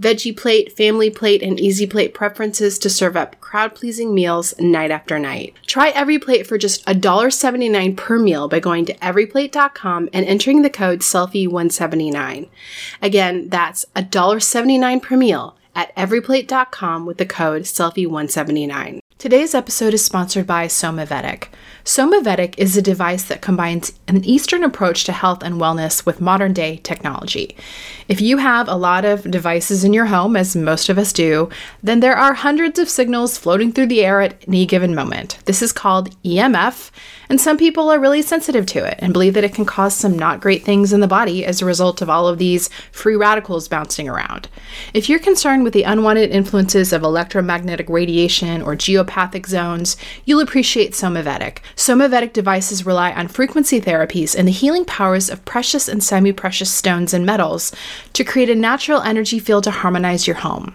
veggie plate, family plate, and easy plate preferences to serve up crowd pleasing meals night after night. Try every plate for just $1.79 per meal by going to everyplate.com and entering the code SELFIE179. Again, that's $1.79 per meal at everyplate.com with the code SELFIE179. Today's episode is sponsored by Somavedic. Somavedic is a device that combines an Eastern approach to health and wellness with modern day technology. If you have a lot of devices in your home, as most of us do, then there are hundreds of signals floating through the air at any given moment. This is called EMF, and some people are really sensitive to it and believe that it can cause some not great things in the body as a result of all of these free radicals bouncing around. If you're concerned with the unwanted influences of electromagnetic radiation or geopathic zones, you'll appreciate Somavedic. Somavedic devices rely on frequency therapies and the healing powers of precious and semi precious stones and metals to create a natural energy field to harmonize your home.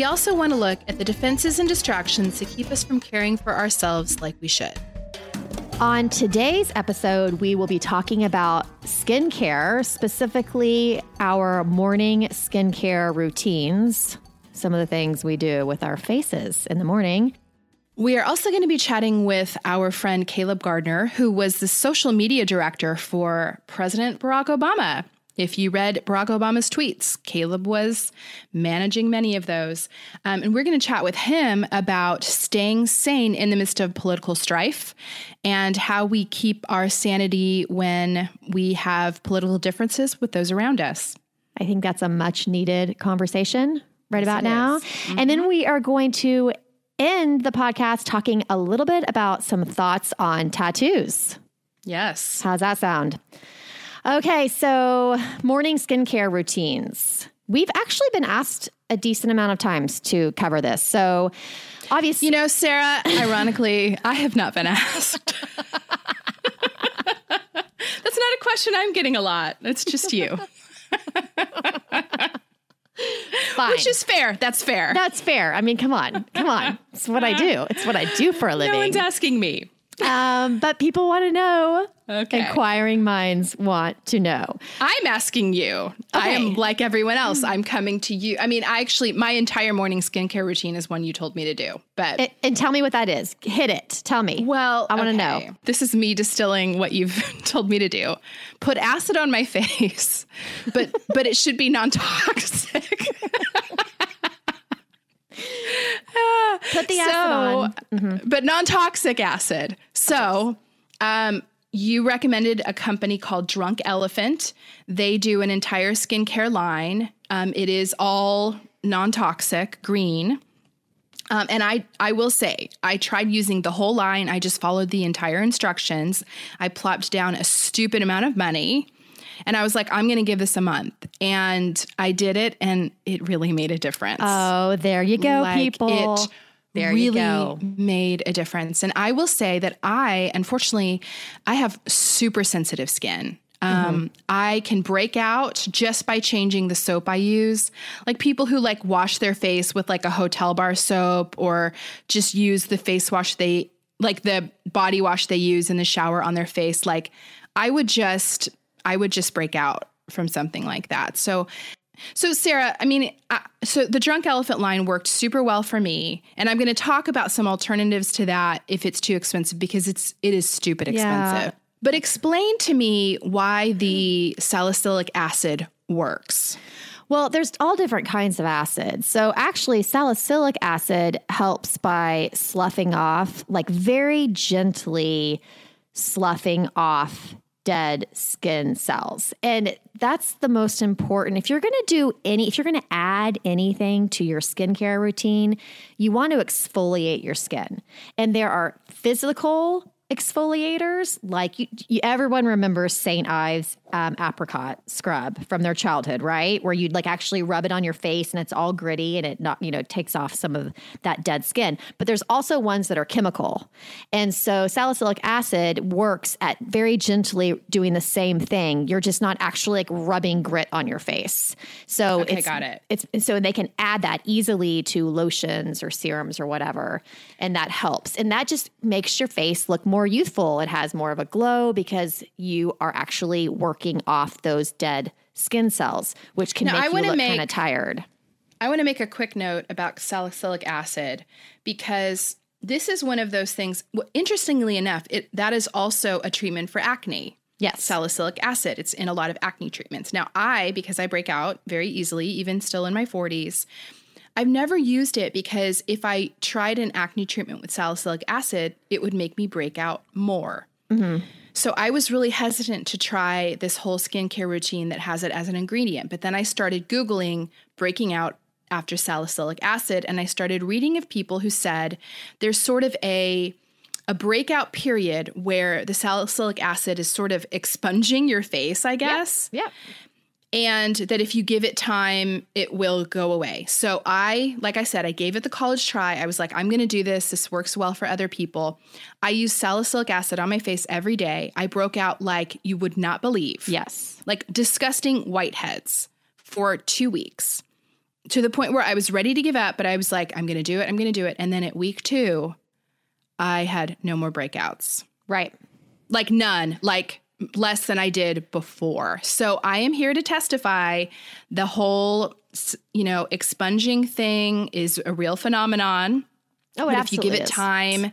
also want to look at the defenses and distractions that keep us from caring for ourselves like we should. On today's episode, we will be talking about skincare, specifically our morning skincare routines, some of the things we do with our faces in the morning. We are also going to be chatting with our friend Caleb Gardner, who was the social media director for President Barack Obama. If you read Barack Obama's tweets, Caleb was managing many of those. Um, and we're going to chat with him about staying sane in the midst of political strife and how we keep our sanity when we have political differences with those around us. I think that's a much needed conversation right yes, about now. Mm-hmm. And then mm-hmm. we are going to end the podcast talking a little bit about some thoughts on tattoos. Yes. How's that sound? Okay, so morning skincare routines. We've actually been asked a decent amount of times to cover this. So, obviously, you know, Sarah, ironically, I have not been asked. That's not a question I'm getting a lot. It's just you. Fine. Which is fair. That's fair. That's fair. I mean, come on. Come on. It's what I do. It's what I do for a living. No one's asking me. Um, but people want to know Okay. Inquiring minds want to know. I'm asking you. I am like everyone else. I'm coming to you. I mean, I actually, my entire morning skincare routine is one you told me to do. But And, and tell me what that is. Hit it. Tell me. well, I wanna okay. know. This is me distilling what you've told me to do. Put acid on my face, but but it should be non-toxic. Put the acid on. So, but non-toxic acid. So, um, you recommended a company called Drunk Elephant. They do an entire skincare line. Um, it is all non-toxic, green. Um, and I, I will say, I tried using the whole line. I just followed the entire instructions. I plopped down a stupid amount of money, and I was like, I'm going to give this a month. And I did it, and it really made a difference Oh, there you go, like people. it There really go. made a difference. And I will say that I, unfortunately, I have super sensitive skin. Mm-hmm. Um, I can break out just by changing the soap I use. Like people who like wash their face with like a hotel bar soap or just use the face wash they like the body wash they use in the shower on their face. Like I would just, I would just break out from something like that. So so, Sarah, I mean, uh, so the Drunk Elephant line worked super well for me, and I'm going to talk about some alternatives to that if it's too expensive because it's it is stupid Yeah. expensive. But explain to me why the salicylic acid works. Well, there's all different kinds of acids. So actually, salicylic acid helps by sloughing off, like very gently sloughing off dead skin cells. And that's the most important. If you're going to do any, if you're going to add anything to your skincare routine, you want to exfoliate your skin. And there are physical exfoliators like you, you everyone remembers St. Ives um, apricot scrub from their childhood, right? Where you'd like actually rub it on your face and it's all gritty and it not, you know, takes off some of that dead skin. But there's also ones that are chemical. And so salicylic acid works at very gently doing the same thing. You're just not actually like rubbing grit on your face. So Okay, it's, got it. It's so they can add that easily to lotions or serums or whatever. And that helps. And that just makes your face look more youthful. It has more of a glow because you are actually working off those dead skin cells, which can Now, I make you look kind of tired. I want to make a quick note about salicylic acid because this is one of those things. well, Interestingly enough, it that is also a treatment for acne. Yes. salicylic acid. It's in a lot of acne treatments. Now, I, because I break out very easily, even still in my 40s, I've never used it because if I tried an acne treatment with salicylic acid, it would make me break out more. Mm-hmm. So I was really hesitant to try this whole skincare routine that has it as an ingredient. But then I started Googling breaking out after salicylic acid and I started reading of people who said there's sort of a a breakout period where the salicylic acid is sort of expunging your face, I guess Yeah. And that if you give it time, it will go away. So I, like I said, I gave it the college try. I was like, I'm going to do this. This works well for other people. I use salicylic acid on my face every day. I broke out like you would not believe. Yes. Like disgusting whiteheads for two weeks to the point where I was ready to give up, but I was like, I'm going to do it. I'm going to do it. And then at week two, I had no more breakouts Right. like none, like less than I did before. So I am here to testify the whole, you know, expunging thing is a real phenomenon. Oh, but if you give it it is. time,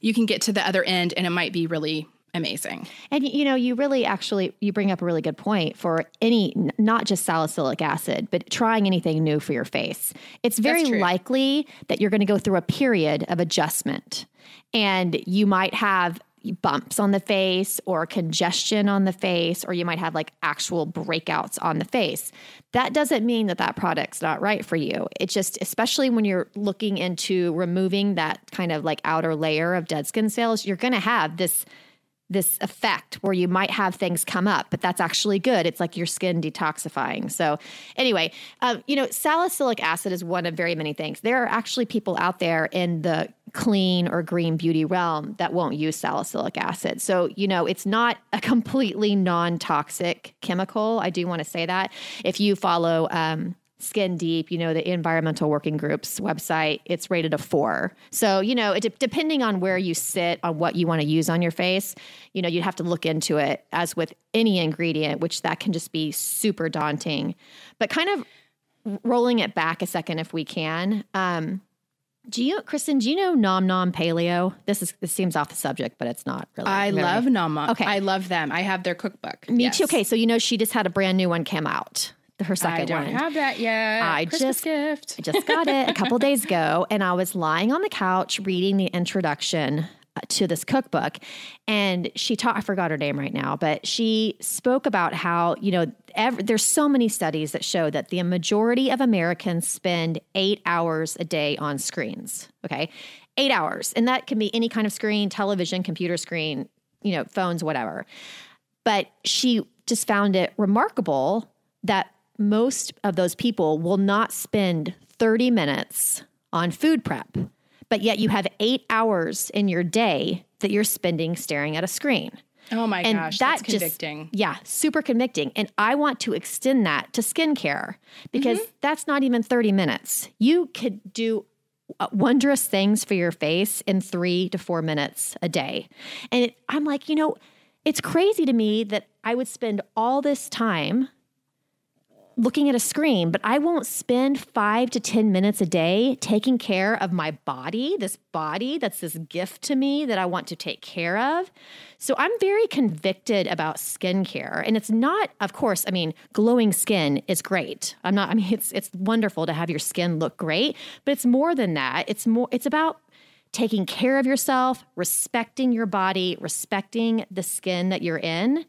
you can get to the other end and it might be really amazing. And you know, you really actually you bring up a really good point for any not just salicylic acid, but trying anything new for your face. It's very likely that you're going to go through a period of adjustment and you might have bumps on the face or congestion on the face or you might have like actual breakouts on the face. That doesn't mean that that product's not right for you. It just especially when you're looking into removing that kind of like outer layer of dead skin cells, you're going to have this this effect where you might have things come up, but that's actually good. It's like your skin detoxifying. So, anyway, um, you know, salicylic acid is one of very many things. There are actually people out there in the clean or green beauty realm that won't use salicylic acid. So, you know, it's not a completely non toxic chemical. I do want to say that. If you follow, um, Skin Deep, you know, the Environmental Working Group's website, it's rated a four. So, you know, it, depending on where you sit on what you want to use on your face, you know, you'd have to look into it as with any ingredient, which that can just be super daunting. But kind of rolling it back a second if we can. Um, do you, Kristen? Do you know Nom Nom Paleo? This is this seems off the subject, but it's not really. I very- love Nom Nom. Okay. I love them. I have their cookbook. Me Yes. too. Okay, so you know she just had a brand new one come out. Her second one. I don't one. have that yet. I Christmas just- gift. I just got it a couple days ago, and I was lying on the couch reading the introduction uh, to this cookbook, and she taught. I forgot her name right now, but she spoke about how you know ev- there's so many studies that show that the majority of Americans spend eight hours a day on screens. Okay, eight hours, and that can be any kind of screen, television, computer screen, you know, phones, whatever. But she just found it remarkable that most of those people will not spend 30 minutes on food prep, but yet you have eight hours in your day that you're spending staring at a screen. Oh my And gosh, that that's just- convicting. Yeah, super convicting. And I want to extend that to skincare because that's not even 30 minutes. You could do uh, wondrous things for your face in three to four minutes a day. And it, I'm like, you know, it's crazy to me that I would spend all this time looking at a screen, but I won't spend five to 10 minutes a day taking care of my body, this body that's this gift to me that I want to take care of. So I'm very convicted about skincare. And it's not, of course, I mean, glowing skin is great. I'm not, I mean, it's it's wonderful to have your skin look great, but it's more than that. It's more, it's about taking care of yourself, respecting your body, respecting the skin that you're in,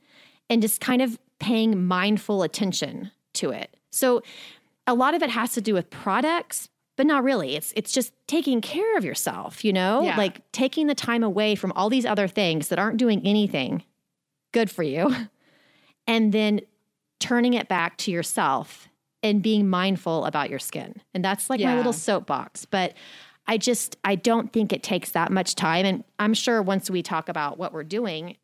and just kind of paying mindful attention to it. So a lot of it has to do with products, but not really. It's it's just taking care of yourself, you know? Yeah. Like taking the time away from all these other things that aren't doing anything good for you and then turning it back to yourself and being mindful about your skin. And that's like my little soapbox, but I just I don't think it takes that much time and I'm sure once we talk about what we're doing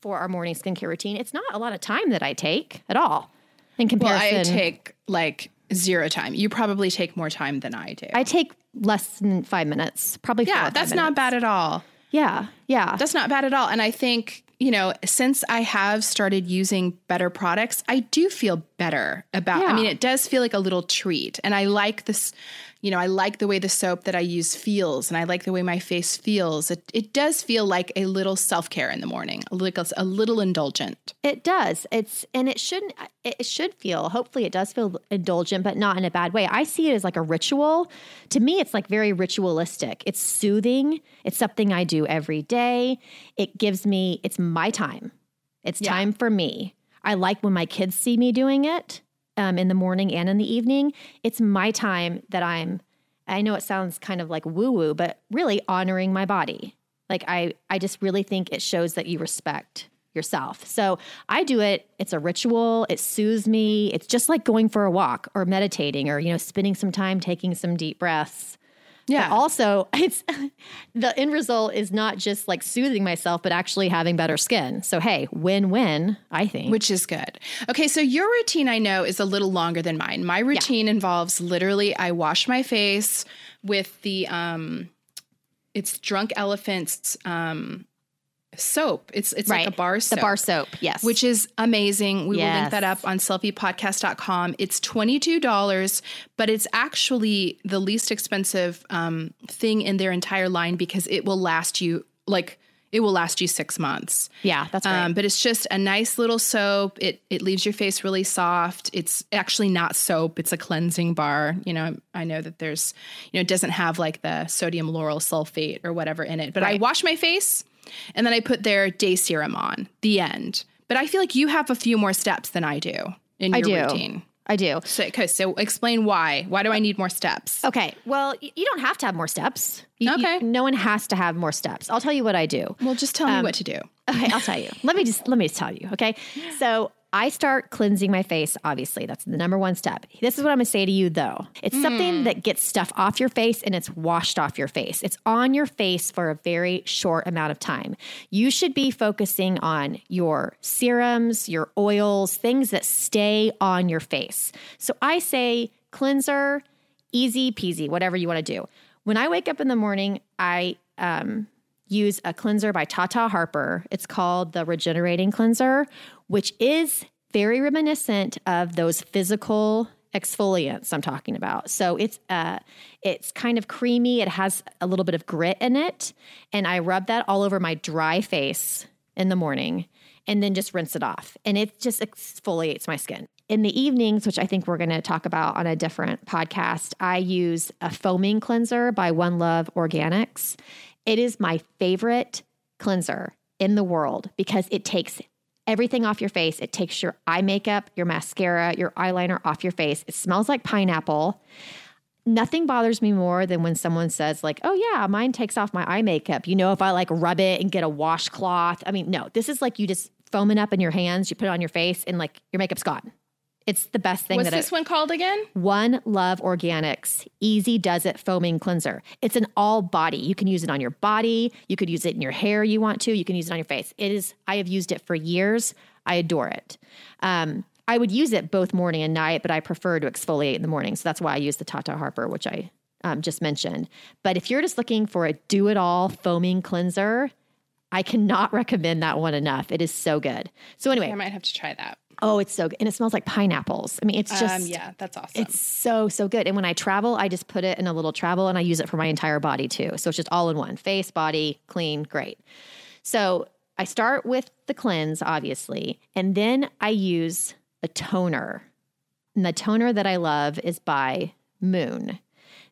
for our morning skincare routine, it's not a lot of time that I take at all in Well. I take like zero time. You probably take more time than I do. I take less than five minutes, probably. yeah, that's not bad at all. Yeah, yeah, That's not bad at all. And I think, you know, since I have started using better products, I do feel better about I mean, it does feel like a little treat. And I like this, you know, I like the way the soap that I use feels and I like the way my face feels. It it does feel like a little self-care in the morning, like a, a little indulgent. it does. It's and it shouldn't. It should feel. Hopefully, it does feel indulgent, but not in a bad way. I see it as like a ritual. To me, it's like very ritualistic. It's soothing. It's something I do every day. It gives me. It's my time. It's Yeah. time for me. I like when my kids see me doing it um, in the morning and in the evening. It's my time that I'm. I know it sounds kind of like woo woo, but really honoring my body. Like I, I just really think it shows that you respect yourself. So I do it. It's a ritual. It soothes me. It's just like going for a walk or meditating or you know spending some time taking some deep breaths. Yeah. Also, it's the end result is not just like soothing myself, but actually having better skin. So hey, win-win. I think. Which is good. Okay, so your routine I know is a little longer than mine. My routine involves literally I wash my face with the um it's Drunk Elephant's um soap. It's it's like a bar soap. the bar soap. Yes. Which is amazing. We will link that up on selfiepodcast.com. It's $22, but it's actually the least expensive um, thing in their entire line because it will last you like it will last you six months. yeah, that's right. Um, but it's just a nice little soap. It it leaves your face really soft. It's actually not soap. It's a cleansing bar. You know, I know that there's, you know, it doesn't have like the sodium lauryl sulfate or whatever in it. But I wash my face and then I put their day serum on. The end. But I feel like you have a few more steps than I do in I your do. routine. I do. So, okay, so explain why. Why do I need more steps? Okay. Well, you don't have to have more steps. You- you- Okay. no one has to have more steps. I'll tell you what I do. Well, just tell Um, me what to do. Okay, I'll tell you. Let me just let me just tell you. Okay, so I start cleansing my face. Obviously, that's the number one step. This is what I'm gonna say to you, though. It's something that gets stuff off your face and it's washed off your face. It's on your face for a very short amount of time. You should be focusing on your serums, your oils, things that stay on your face. So I say cleanser, easy peasy, whatever you want to do. When I wake up in the morning, I um, use a cleanser by Tata Harper. It's called the Regenerating Cleanser, which is very reminiscent of those physical exfoliants I'm talking about. So it's uh it's kind of creamy, it has a little bit of grit in it, and I rub that all over my dry face in the morning and then just rinse it off. And it just exfoliates my skin. In the evenings, which I think we're going to talk about on a different podcast, I use a foaming cleanser by One Love Organics. It is my favorite cleanser in the world because it takes everything off your face. It takes your eye makeup, your mascara, your eyeliner off your face. It smells like pineapple. Nothing bothers me more than when someone says, like, oh, yeah, mine takes off my eye makeup. You know, if I like rub it and get a washcloth. I mean, no, this is like you just foaming up in your hands, you put it on your face, and like your makeup's gone. It's the best thing. What's this it, one called again? One Love Organics Easy Does It Foaming Cleanser. It's an all body. You can use it on your body. You could use it in your hair. You want to. You can use it on your face. It is. I have used it for years. I adore it. Um, I would use it both morning and night, but I prefer to exfoliate in the morning. So that's why I use the Tata Harper, which I um, just mentioned. But if you're just looking for a do it all foaming cleanser, I cannot recommend that one enough. It is so good. So anyway, I might have to try that. Oh, it's so good. And it smells like pineapples. I mean, it's just, um, yeah, that's awesome. it's so, so good. And when I travel, I just put it in a little travel and I use it for my entire body too. So it's just all in one face, body, clean, great. So I start with the cleanse, obviously, and then I use a toner. And the toner that I love is by Moon.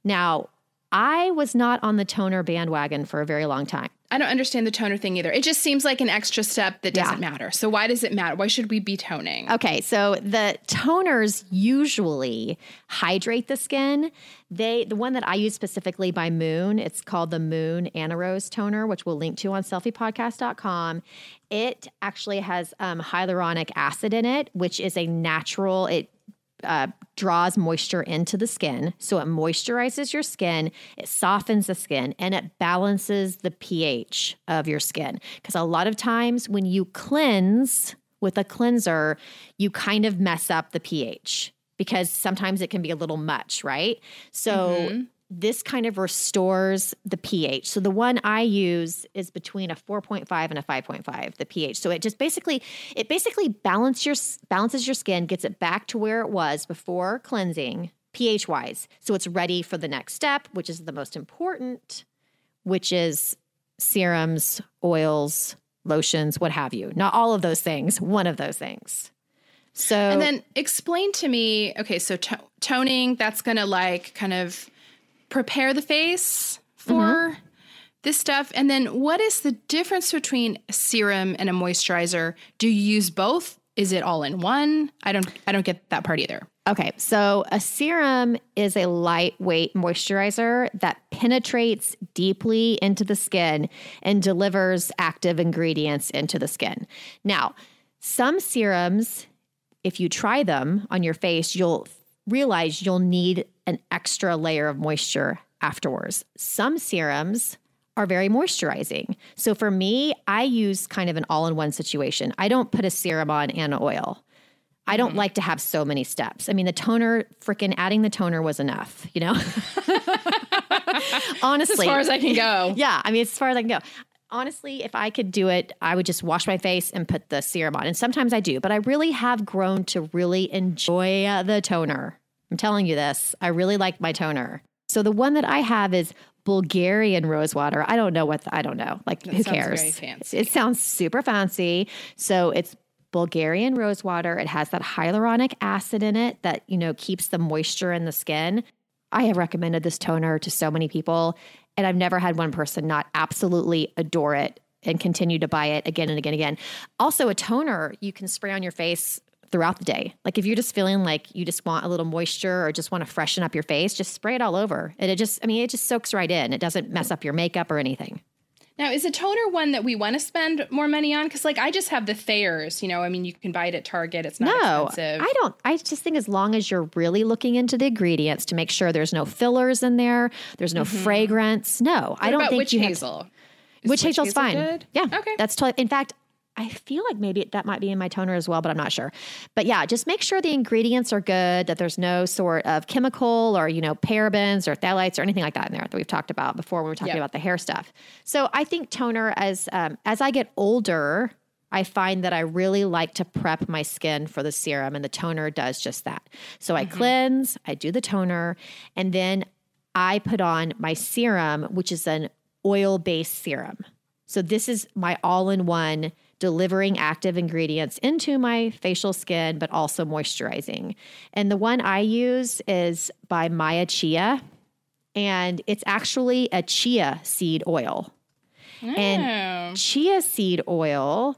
Now, I was not on the toner bandwagon for a very long time. I don't understand the toner thing either. It just seems like an extra step that doesn't Yeah. matter. So why does it matter? Why should we be toning? Okay, so the toners usually hydrate the skin. They the one that I use specifically by Moon, it's called the Moon Anarose toner, which we'll link to on selfiepodcast.com. It actually has um, hyaluronic acid in it, which is a natural it uh, draws moisture into the skin. So it moisturizes your skin, it softens the skin, and it balances the pH of your skin. Because a lot of times when you cleanse with a cleanser, you kind of mess up the pH because sometimes it can be a little much, right? So this kind of restores the pH. So the one I use is between a 4.5 and a 5.5 the pH. So it just basically it basically balance your balances your skin, gets it back to where it was before cleansing pH wise. So it's ready for the next step, which is the most important, which is serums, oils, lotions, what have you. Not all of those things, one of those things. So And then explain to me, okay, so to- toning, that's going to like kind of prepare the face for mm-hmm. this stuff. And then what is the difference between a serum and a moisturizer? Do you use both? Is it all in one? I don't I don't get that part either. Okay, so a serum is a lightweight moisturizer that penetrates deeply into the skin and delivers active ingredients into the skin. Now, some serums, if you try them on your face, you'll realize you'll need an extra layer of moisture afterwards. Some serums are very moisturizing. So for me, I use kind of an all in one situation. I don't put a serum on and an oil. I don't mm-hmm. like to have so many steps. I mean, the toner, freaking adding the toner was enough, you know? Honestly. As far as I can go. yeah, I mean, as far as I can go. Honestly, if I could do it, I would just wash my face and put the serum on. And sometimes I do, but I really have grown to really enjoy uh, the toner. I'm telling you this. I really like my toner. So the one that I have is Bulgarian rose water. I don't know what the, I don't know. Like who sounds cares? very fancy. It sounds super fancy. So it's Bulgarian rose water. It has that hyaluronic acid in it that, you know, keeps the moisture in the skin. I have recommended this toner to so many people, and I've never had one person not absolutely adore it and continue to buy it again and again and again. Also, a toner you can spray on your face throughout the day. Like if you're just feeling like you just want a little moisture or just want to freshen up your face, just spray it all over. And it just, I mean, it just soaks right in. It doesn't mess up your makeup or anything. Now, is a toner one that we want to spend more money on? Because, like, I just have the Thayers. You know, I mean, you can buy it at Target. It's not No, expensive. I don't. I just think as long as you're really looking into the ingredients to make sure there's no fillers in there, there's no mm-hmm. fragrance. No, I don't think witch you have to- hazel? Is Witch hazel's hazel fine. good? Yeah. Okay. That's totally. In fact, I feel like maybe that might be in my toner as well, but I'm not sure. But yeah, just make sure the ingredients are good, that there's no sort of chemical or, you know, parabens or phthalates or anything like that in there that we've talked about before when we were talking Yep. about the hair stuff. So I think toner as um, as I get older, I find that I really like to prep my skin for the serum, and the toner does just that. So I cleanse, I do the toner, and then I put on my serum, which is an oil based serum. So this is my all in one delivering active ingredients into my facial skin, but also moisturizing. And the one I use is by Maya Chia, and it's actually a chia seed oil. And chia seed oil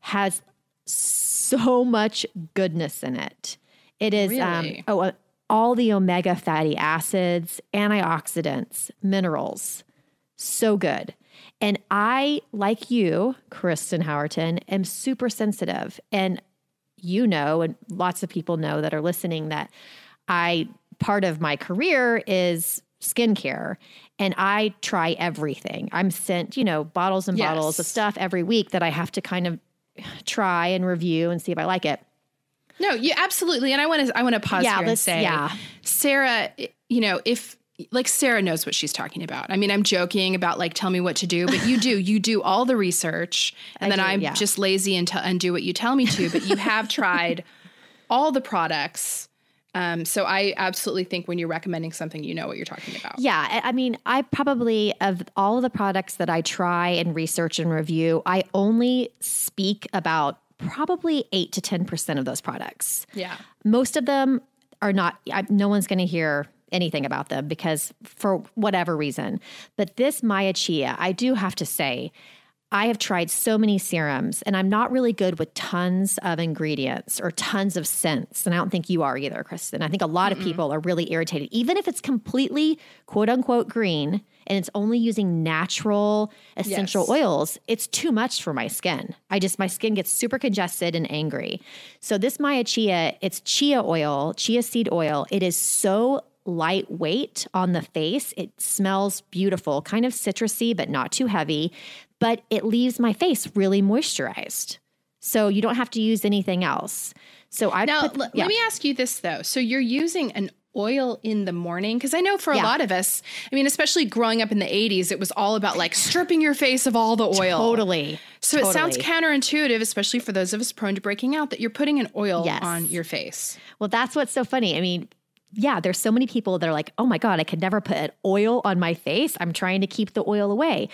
has so much goodness in it. It is um, oh uh, all the omega fatty acids, antioxidants, minerals. So good. And I, like you, Kristen Howerton, am super sensitive. And you know, and lots of people know that are listening that I part of my career is skincare and I try everything. I'm sent, you know, bottles and bottles of stuff every week that I have to kind of try and review and see if I like it. No, you absolutely. And I want to I want to pause Yeah, here and say, yeah. Sarah, you know, if like Sarah knows what she's talking about. I mean, I'm joking about like tell me what to do, but you do. You do all the research, and I then do, I'm yeah. just lazy and, t- and do what you tell me to. But you have tried all the products. Um, so I absolutely think when you're recommending something, you know what you're talking about. Yeah, I mean, I probably of all of the products that I try and research and review, I only speak about probably 8 to 10% of those products. Yeah. Most of them are not I, no one's going to hear anything about them because for whatever reason. But this Maya Chia, I do have to say, I have tried so many serums and I'm not really good with tons of ingredients or tons of scents. And I don't think you are either, Kristen. I think a lot of people are really irritated, even if it's completely quote unquote green and it's only using natural essential Yes. oils, it's too much for my skin. I just, my skin gets super congested and angry. So this Maya Chia, it's chia oil, chia seed oil. It is so lightweight on the face. It smells beautiful, kind of citrusy, but not too heavy. But it leaves my face really moisturized. So you don't have to use anything else. So I Now, put, l- yeah. let me ask you this though. So you're using an oil in the morning because I know for a Yeah. lot of us, I mean, especially growing up in the 80s, it was all about like stripping your face of all the oil. totally. So it sounds counterintuitive, especially for those of us prone to breaking out, that you're putting an oil Yes. on your face. Well, that's what's so funny. I mean, yeah, there's so many people that are like, oh my God, I could never put oil on my face. I'm trying to keep the oil away.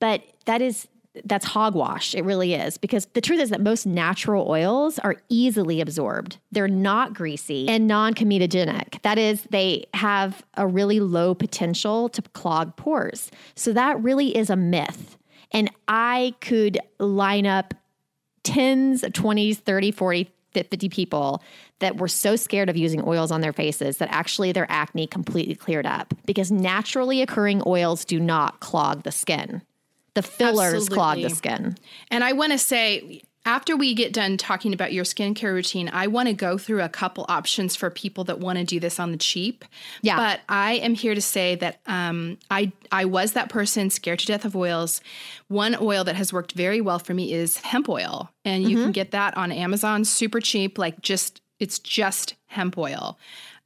But that is, that's hogwash. It really is. Because the truth is that most natural oils are easily absorbed. They're not greasy and non comedogenic. That is, they have a really low potential to clog pores. So that really is a myth. And I could line up tens, 20s, 30, 40, 50 people that were so scared of using oils on their faces that actually their acne completely cleared up because naturally occurring oils do not clog the skin. The fillers clog the skin. And I want to say, after we get done talking about your skincare routine, I want to go through a couple options for people that want to do this on the cheap. Yeah. But I am here to say that um, I I was that person scared to death of oils. One oil that has worked very well for me is hemp oil, and you can get that on Amazon super cheap. Like just it's just hemp oil.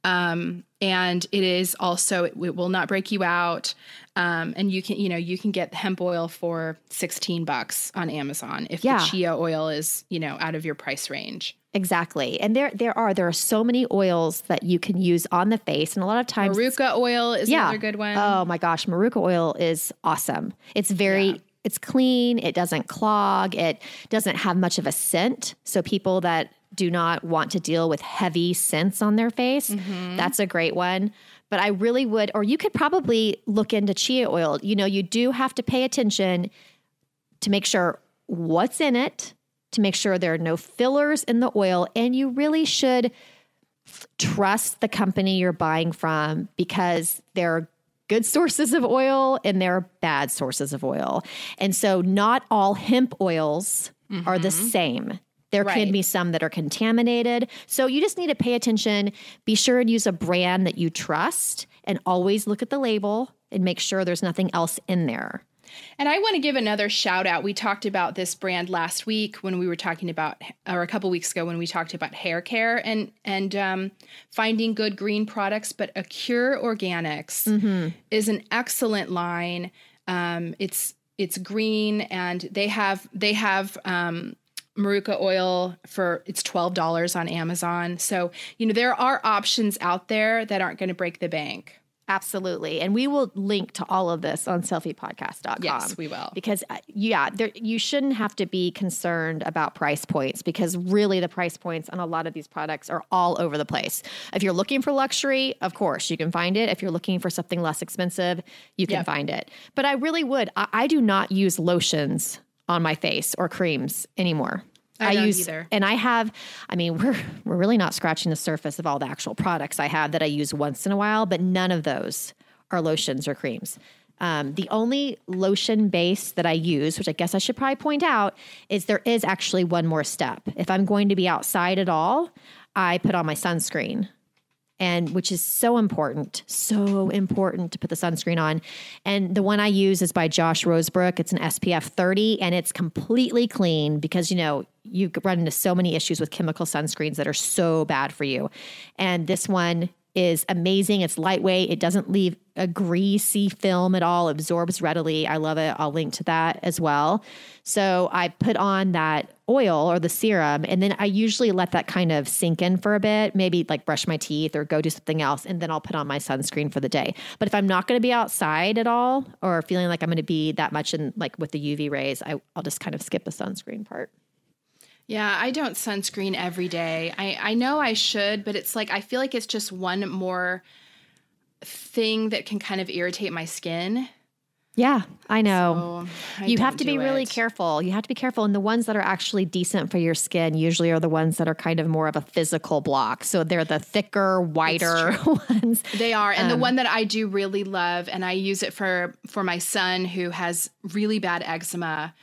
Um, and it is also it, will not break you out. Um, and you can you know you can get hemp oil for sixteen bucks on Amazon if Yeah. the chia oil is you know out of your price range. Exactly. And there there are there are so many oils that you can use on the face and a lot of times Marula oil is another good one. Oh my gosh, Marula oil is awesome. It's very Yeah. it's clean, it doesn't clog, it doesn't have much of a scent. So people that do not want to deal with heavy scents on their face, Mm-hmm. that's a great one. But I really would or you could probably look into chia oil. You know, you do have to pay attention to make sure what's in it, to make sure there are no fillers in the oil, and you really should trust the company you're buying from because there are good sources of oil and there are bad sources of oil. And so not all hemp oils are the same. There can be some that are contaminated. So you just need to pay attention. Be sure and use a brand that you trust and always look at the label and make sure there's nothing else in there. And I want to give another shout out. We talked about this brand last week when we were talking about, or a couple weeks ago when we talked about hair care and and um, finding good green products. But Acure Organics mm-hmm. is an excellent line. Um, it's it's green and they have they have um, marula oil for it's $12 on Amazon. So, you know, there are options out there that aren't going to break the bank. Absolutely. And we will link to all of this on selfiepodcast.com. Yes, we will. Because, uh, yeah, there, you shouldn't have to be concerned about price points because really the price points on a lot of these products are all over the place. If you're looking for luxury, of course, you can find it. If you're looking for something less expensive, you can yep. find it. But I really would. I, I do not use lotions on my face or creams anymore. I, I use either. and I have I mean we're we're really not scratching the surface of all the actual products I have that I use once in a while, but none of those are lotions or creams. Um, the only lotion base that I use, which I guess I should probably point out, is there is actually one more step. If I'm going to be outside at all, I put on my sunscreen and which is so important, so important to put the sunscreen on. And the one I use is by Josh Rosebrook. It's an SPF 30 and it's completely clean because, you know, you run into so many issues with chemical sunscreens that are so bad for you. And this one is amazing. It's lightweight. It doesn't leave a greasy film at all. absorbs readily. I love it. I'll link to that as well. So I put on that oil or the serum, and then I usually let that kind of sink in for a bit, maybe like brush my teeth or go do something else, and then I'll put on my sunscreen for the day. But if I'm not going to be outside at all or feeling like I'm going to be that much in like with the UV rays, I, I'll just kind of skip the sunscreen part. Yeah, I don't sunscreen every day. I, I know I should, but it's like I feel like it's just one more thing that can kind of irritate my skin. Yeah, I know. So I you have to be really careful. You have to be careful. And the ones that are actually decent for your skin usually are the ones that are kind of more of a physical block. So they're the thicker, whiter ones. They are. And um, the one that I do really love, and I use it for for my son who has really bad eczema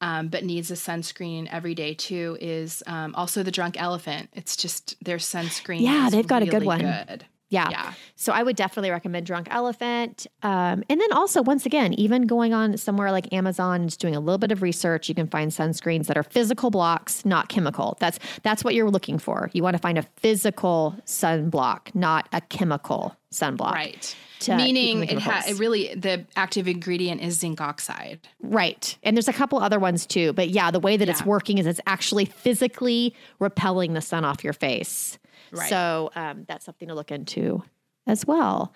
um, but needs a sunscreen every day too, is um, also the Drunk Elephant. It's just their sunscreen. Yeah, they've got really a good one. Good. Yeah. yeah. So I would definitely recommend Drunk Elephant. Um, and then also, once again, even going on somewhere like Amazon just doing a little bit of research, you can find sunscreens that are physical blocks, not chemical. That's that's what you're looking for. You want to find a physical sunblock, not a chemical sunblock. Right. Meaning it, ha- it really the active ingredient is zinc oxide. Right. And there's a couple other ones too, but yeah, the way that yeah. it's working is it's actually physically repelling the sun off your face. Right. So um, that's something to look into as well.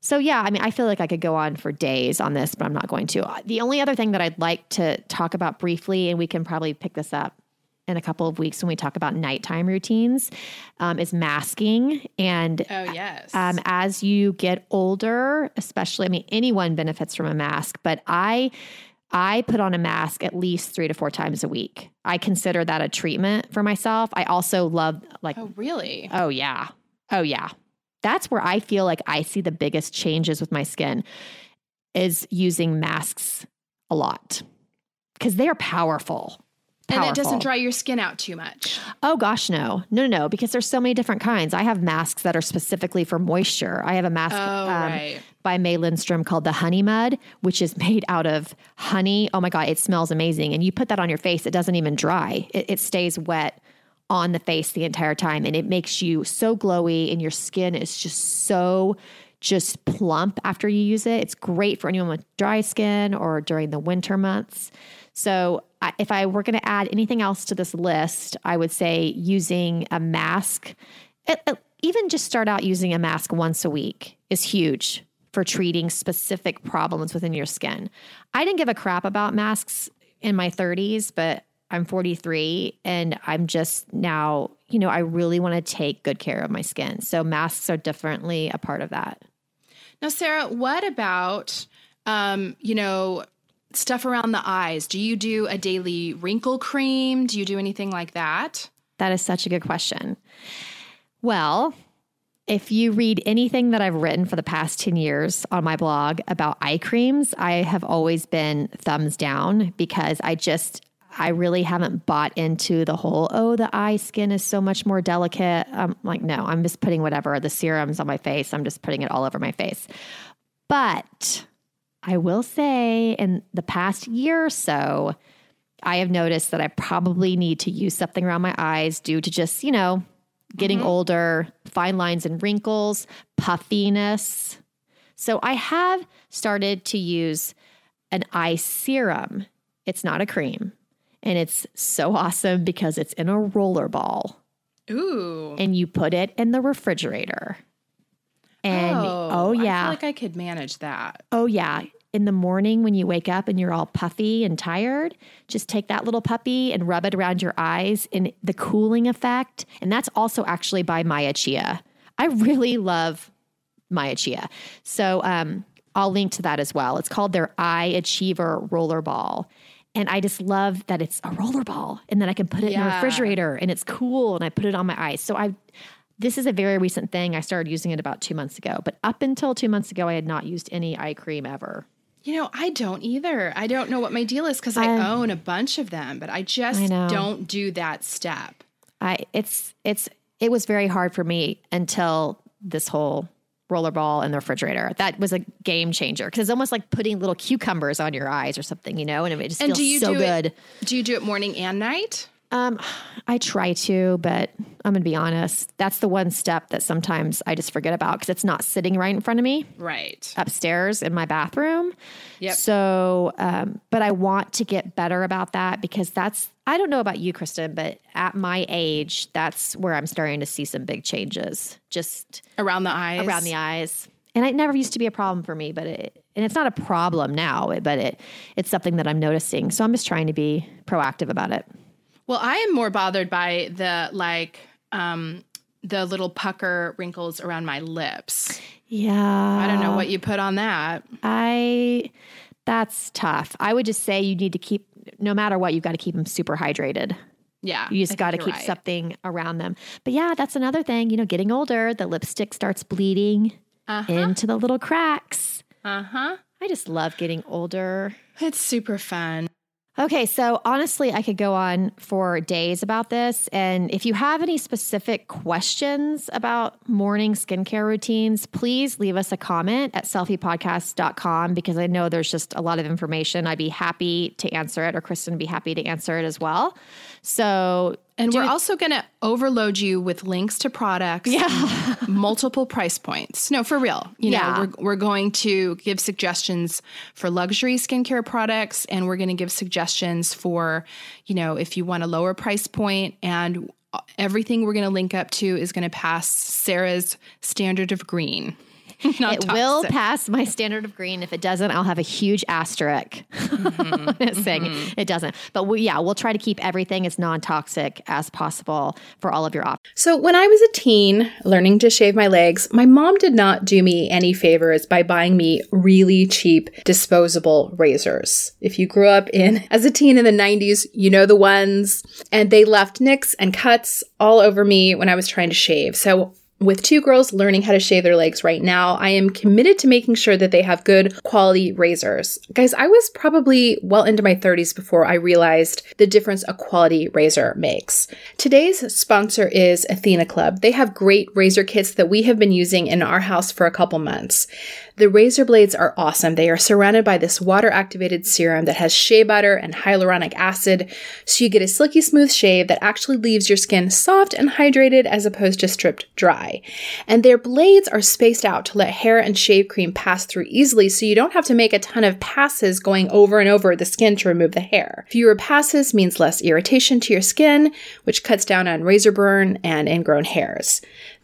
So yeah, I mean, I feel like I could go on for days on this, but I'm not going to. The only other thing that I'd like to talk about briefly, and we can probably pick this up in a couple of weeks when we talk about nighttime routines um, is masking and oh yes um, as you get older especially i mean anyone benefits from a mask but i i put on a mask at least three to four times a week. I consider that a treatment for myself. I also love like oh really? Oh yeah. Oh yeah. That's where i feel like i see the biggest changes with my skin is using masks a lot because they are powerful Powerful. And it doesn't dry your skin out too much. Oh gosh, no, no, no, no, because there's so many different kinds. I have masks that are specifically for moisture. I have a mask oh, um, right. by May Lindstrom called the Honey Mud, which is made out of honey. Oh my god, it smells amazing. And you put that on your face, it doesn't even dry. It, it stays wet on the face the entire time, and it makes you so glowy, and your skin is just so just plump after you use it. It's great for anyone with dry skin or during the winter months. So, if I were going to add anything else to this list, I would say using a mask, it, it, even just start out using a mask once a week is huge for treating specific problems within your skin. I didn't give a crap about masks in my 30s, but I'm 43 and I'm just now, you know, I really want to take good care of my skin. So masks are definitely a part of that. Now, Sarah, what about, um, you know, stuff around the eyes. Do you do a daily wrinkle cream? Do you do anything like that? That is such a good question. Well, if you read anything that I've written for the past 10 years on my blog about eye creams, I have always been thumbs down because I just, I really haven't bought into the whole, oh, the eye skin is so much more delicate. I'm like, no, I'm just putting whatever, the serums on my face, I'm just putting it all over my face. But I will say in the past year or so, I have noticed that I probably need to use something around my eyes due to just, you know, getting mm-hmm. older, fine lines and wrinkles, puffiness. So I have started to use an eye serum. It's not a cream. And it's so awesome because it's in a roller ball Ooh. and you put it in the refrigerator. And oh, yeah. I feel like I could manage that. Oh, yeah. In the morning when you wake up and you're all puffy and tired, just take that little puppy and rub it around your eyes in the cooling effect. And that's also actually by Maya Chia. I really love Maya Chia. So um, I'll link to that as well. It's called their Eye Achiever Roller Ball. And I just love that it's a roller ball and then I can put it in the refrigerator and it's cool and I put it on my eyes. So I this is a very recent thing. I started using it about two months ago, but up until two months ago, I had not used any eye cream ever. You know, I don't either. I don't know what my deal is because I own a bunch of them, but I just I don't do that step. I it's it's it was very hard for me until this whole rollerball in the refrigerator. That was a game changer because it's almost like putting little cucumbers on your eyes or something, you know, and it just And feels do you so do good. it? Do you do it morning and night? Um, I try to, but I'm gonna be honest. That's the one step that sometimes I just forget about because it's not sitting right in front of me Right. upstairs in my bathroom. Yep. So, um, but I want to get better about that because that's, I don't know about you, Kristen, but at my age, that's where I'm starting to see some big changes just Around the eyes. around the eyes. And it never used to be a problem for me, but it, and it's not a problem now, but it, it's something that I'm noticing. So I'm just trying to be proactive about it. Well, I am more bothered by the like um the little pucker wrinkles around my lips. Yeah. I don't know what you put on that. I, that's tough. I would just say you need to keep, no matter what, you've got to keep them super hydrated. Yeah. You just got to keep right. something around them. But yeah, that's another thing. You know, getting older, the lipstick starts bleeding Uh-huh. into the little cracks. Uh-huh. I just love getting older. It's super fun. Okay, so honestly, I could go on for days about this. And if you have any specific questions about morning skincare routines, please leave us a comment at selfiepodcast.com because I know there's just a lot of information. I'd be happy to answer it, or Kristen would be happy to answer it as well. So, And do- we're also going to overload you with links to products. Yeah. multiple price points. No, for real. You Yeah. know, we're, we're going to give suggestions for luxury skincare products and we're going to give suggestions for, you know, if you want a lower price point and everything we're going to link up to is going to pass Sarah's standard of green. Not it will pass my standard of green. If it doesn't, I'll have a huge asterisk mm-hmm. saying mm-hmm. it doesn't. But we, yeah, we'll try to keep everything as non toxic as possible for all of your options. So, when I was a teen learning to shave my legs, my mom did not do me any favors by buying me really cheap disposable razors. If you grew up in as a teen in the 90s, you know the ones, and they left nicks and cuts all over me when I was trying to shave. So, with two girls learning how to shave their legs right now, I am committed to making sure that they have good quality razors. Guys, I was probably well into my 30s before I realized the difference a quality razor makes. Today's sponsor is Athena Club. They have great razor kits that we have been using in our house for a couple months. The razor blades are awesome. They are surrounded by this water activated serum that has shea butter and hyaluronic acid, so you get a silky smooth shave that actually leaves your skin soft and hydrated as opposed to stripped dry. And their blades are spaced out to let hair and shave cream pass through easily, so you don't have to make a ton of passes going over and over the skin to remove the hair. Fewer passes means less irritation to your skin, which cuts down on razor burn and ingrown hairs.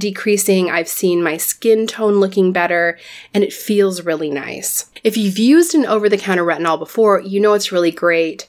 decreasing. I've seen my skin tone looking better and it feels really nice. If you've used an over the counter retinol before, you know it's really great,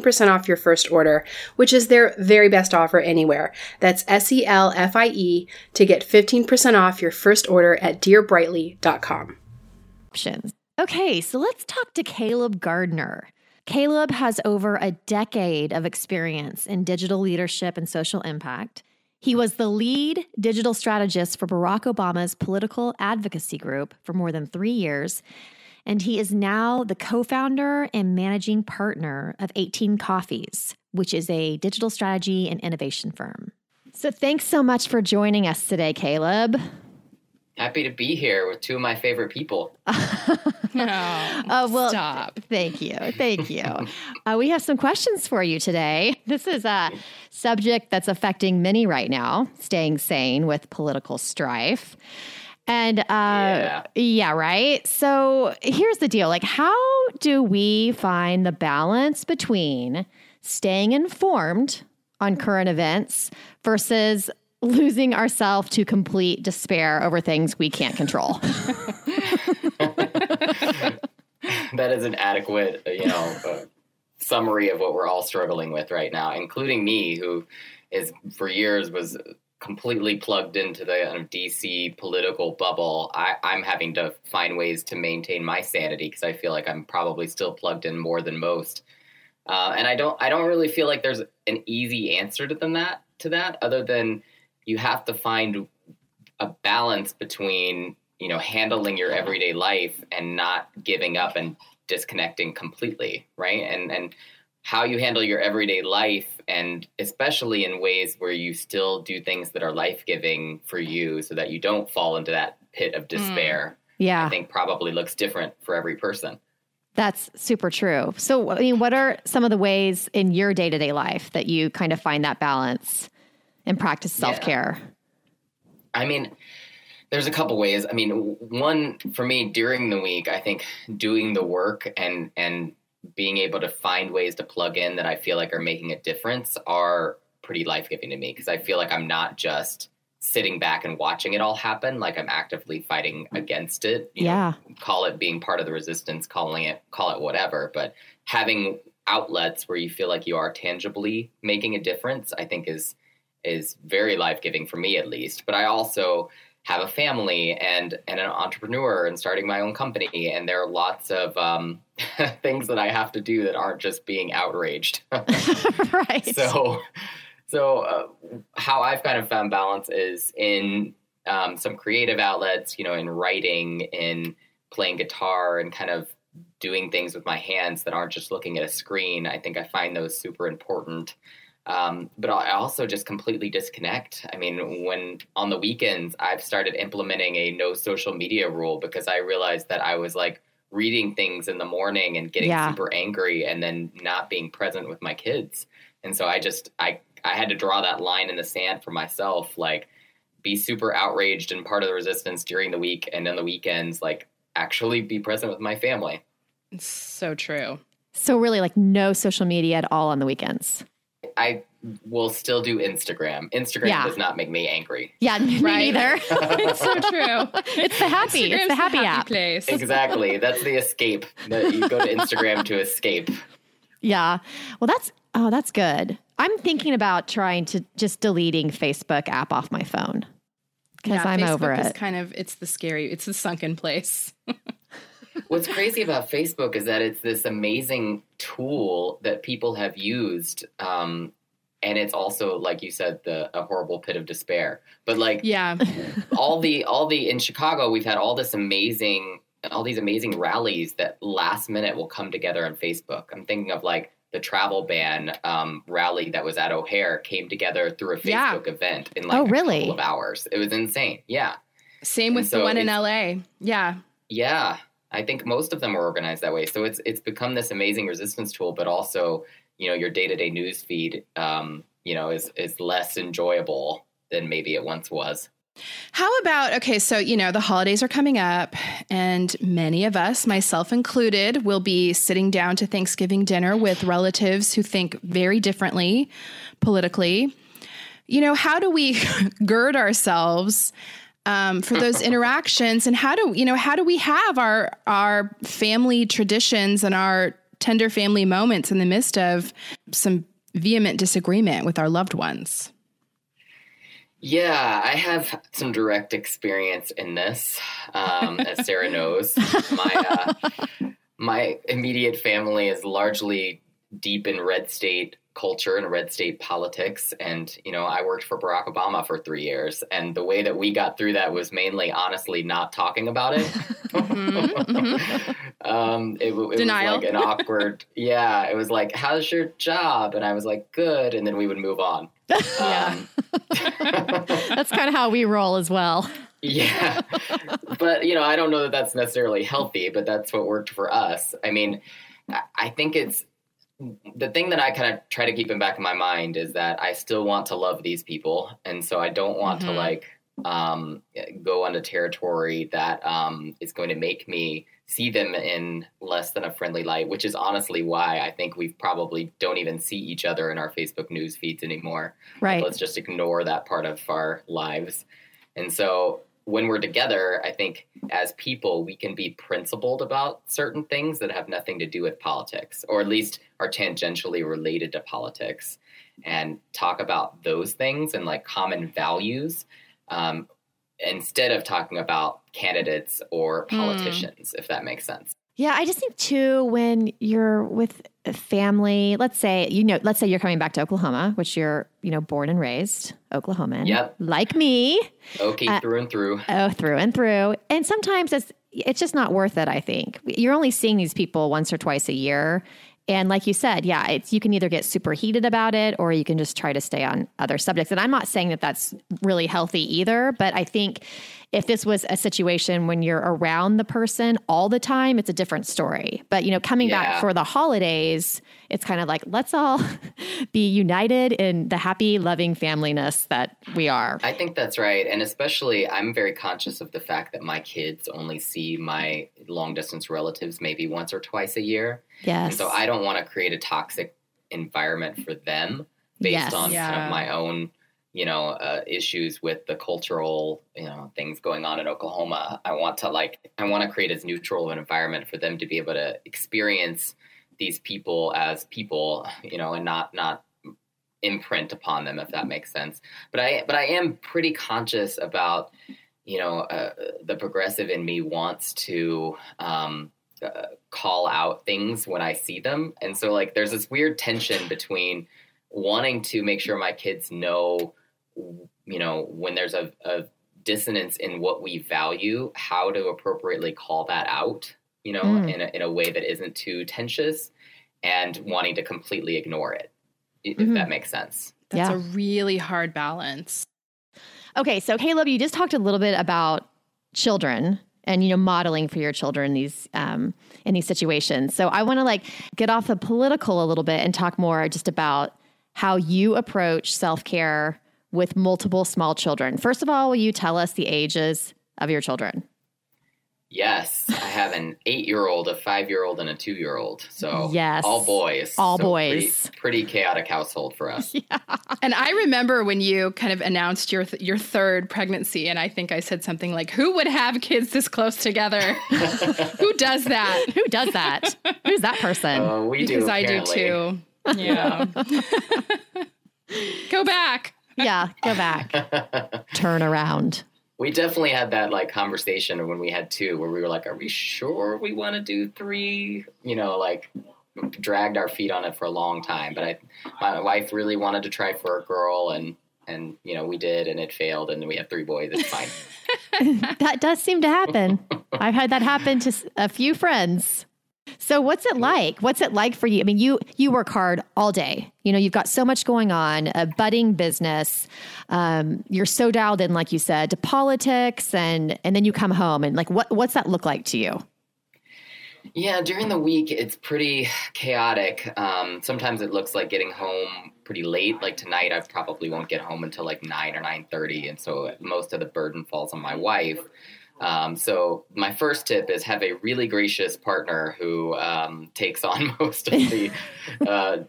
off your first order, which is their very best offer anywhere. That's S E L F I E to get 15% off your first order at dearbrightly.com. Options. Okay, so let's talk to Caleb Gardner. Caleb has over a decade of experience in digital leadership and social impact. He was the lead digital strategist for Barack Obama's political advocacy group for more than three years. And he is now the co founder and managing partner of 18 Coffees, which is a digital strategy and innovation firm. So thanks so much for joining us today, Caleb. Happy to be here with two of my favorite people. No, Uh, well, stop. Thank you. Thank you. uh, we have some questions for you today. This is a subject that's affecting many right now, staying sane with political strife. And uh, yeah. Yeah. right. So here's the deal like, how do we find the balance between staying informed on current events versus losing ourselves to complete despair over things we can't control? that is an adequate, uh, you know, uh, summary of what we're all struggling with right now, including me, who is for years was completely plugged into the of DC political bubble. I, I'm having to find ways to maintain my sanity because I feel like I'm probably still plugged in more than most. Uh, and I don't, I don't really feel like there's an easy answer to them that to that, other than you have to find a balance between you know handling your everyday life and not giving up and disconnecting completely right and and how you handle your everyday life and especially in ways where you still do things that are life-giving for you so that you don't fall into that pit of hmm. despair yeah. i think probably looks different for every person That's super true. So, I mean, what are some of the ways in your day to day life that you kind of find that balance and practice self care? I mean, there's a couple ways. I mean, one for me during the week, I think doing the work and and being able to find ways to plug in that I feel like are making a difference are pretty life giving to me because I feel like I'm not just sitting back and watching it all happen like i'm actively fighting against it you Yeah. know, call it being part of the resistance calling it call it whatever but having outlets where you feel like you are tangibly making a difference i think is is very life-giving for me at least but i also have a family and and an entrepreneur and starting my own company and there are lots of um, things that i have to do that aren't just being outraged right. so so uh, how i've kind of found balance is in um, some creative outlets you know in writing in playing guitar and kind of doing things with my hands that aren't just looking at a screen. I think I find those super important. Um, but I also just completely disconnect. I mean, when on the weekends, I've started implementing a no social media rule because I realized that I was like reading things in the morning and getting Yeah. super angry and then not being present with my kids. And so I just, I, I had to draw that line in the sand for myself, like be super outraged and part of the resistance during the week and on the weekends, like actually be present with my family. It's so true. So really like no social media at all on the weekends. I will still do Instagram. Instagram Yeah. does not make me angry. Yeah, me Right. neither. It's so true. it's the happy. Instagram's it's the happy app. place. Exactly. That's the escape. That you go to Instagram to escape. Yeah. Well, that's oh, that's good. I'm thinking about trying to just deleting Facebook app off my phone because Yeah, I'm Facebook over is it. kind of it's the scary, it's the sunken place. What's crazy about Facebook is that it's this amazing tool that people have used. Um, and it's also, like you said, the a horrible pit of despair. But like Yeah. all the all the in Chicago, we've had all this amazing all these amazing rallies that last minute will come together on Facebook. I'm thinking of like the travel ban um, rally that was at O'Hare came together through a Yeah. Facebook event in like Oh, a really? couple of hours. It was insane. Yeah. Same with the one in LA. Yeah. Yeah, I think most of them were organized that way. So it's it's become this amazing resistance tool, but also you know your day to day news feed, um, you know, is is less enjoyable than maybe it once was. How about, okay, so, you know, the holidays are coming up, and many of us, myself included, will be sitting down to Thanksgiving dinner with relatives who think very differently politically. You know, how do we gird ourselves? Um, for those interactions and how do you know how do we have our our family traditions and our tender family moments in the midst of some vehement disagreement with our loved ones Yeah, I have some direct experience in this, um, as Sarah knows. My uh, my immediate family is largely deep in red state culture and red state politics, and you know, I worked for Barack Obama for three years, and the way that we got through that was mainly, honestly, not talking about it. um, it, it was like an awkward, yeah. It was like, "How's your job?" And I was like, "Good," and then we would move on. Yeah. Um, That's kind of how we roll as well. yeah. but, you know, I don't know that that's necessarily healthy, but that's what worked for us. I mean, I think it's the thing that I kind of try to keep in back of my mind is that I still want to love these people. And so I don't want to Mhm. like um, go onto territory that um, is going to make me see them in less than a friendly light, which is honestly why I think we probably don't even see each other in our Facebook news feeds anymore Right. let's just ignore that part of our lives. And so when we're together, I think as people, we can be principled about certain things that have nothing to do with politics, or at least are tangentially related to politics, and talk about those things and like common values um, instead of talking about candidates or politicians, if that makes sense. Yeah, I just think too when you're with a family, let's say you know, let's say you're coming back to Oklahoma, which you're you know born and raised Oklahoman, Yep. like me, Okay, Uh, through and through. oh through and through. And sometimes it's it's just not worth it. I think you're only seeing these people once or twice a year. And like you said, yeah, it's you can either get super heated about it or you can just try to stay on other subjects. And I'm not saying that that's really healthy either, but I think if this was a situation when you're around the person all the time, it's a different story. But you know, coming Yeah. back for the holidays, it's kind of like let's all be united in the happy, loving familyness that we are. I think that's right. And especially, I'm very conscious of the fact that my kids only see my long distance relatives maybe once or twice a year. Yes. And so I don't want to create a toxic environment for them based Yes. on kind of my own, you know, uh, issues with the cultural, you know, things going on in Oklahoma. I want to like, I want to create as neutral of an environment for them to be able to experience these people as people, you know, and not, not imprint upon them if that makes sense but i but i am pretty conscious about you know uh, the progressive in me wants to um uh, call out things when i see them and so like there's this weird tension between wanting to make sure my kids know you know when there's a, a dissonance in what we value how to appropriately call that out you know, mm. in, a, in a way that isn't too tensious and wanting to completely ignore it, if mm-hmm. that makes sense. That's yeah. a really hard balance. Okay, so Caleb, you just talked a little bit about children and you know modeling for your children in these um, in these situations. So I want to like get off the political a little bit and talk more just about how you approach self care with multiple small children. First of all, will you tell us the ages of your children? Yes, I have an eight-year-old, a five-year-old, and a two-year-old. So yes, all boys, all so boys. Pretty, pretty, chaotic household for us. Yeah. And I remember when you kind of announced your th- your third pregnancy, and I think I said something like, "Who would have kids this close together? Who does that? Who does that? Who's that person?" Uh, we because do. I do too. Yeah. go back. Yeah, go back. Turn around. We definitely had that like conversation when we had two where we were like are we sure we want to do three? You know like dragged our feet on it for a long time but i my wife really wanted to try for a girl and and you know we did and it failed and we have three boys it's fine. That does seem to happen. I've had that happen to a few friends so what's it like? What's it like for you? I mean, you you work hard all day. You know, you've got so much going on, a budding business. Um, you're so dialed in, like you said, to politics, and and then you come home and like, what what's that look like to you? Yeah, during the week it's pretty chaotic. Um, sometimes it looks like getting home pretty late. Like tonight, I probably won't get home until like nine or nine thirty, and so most of the burden falls on my wife. Um, so my first tip is have a really gracious partner who um, takes on most of the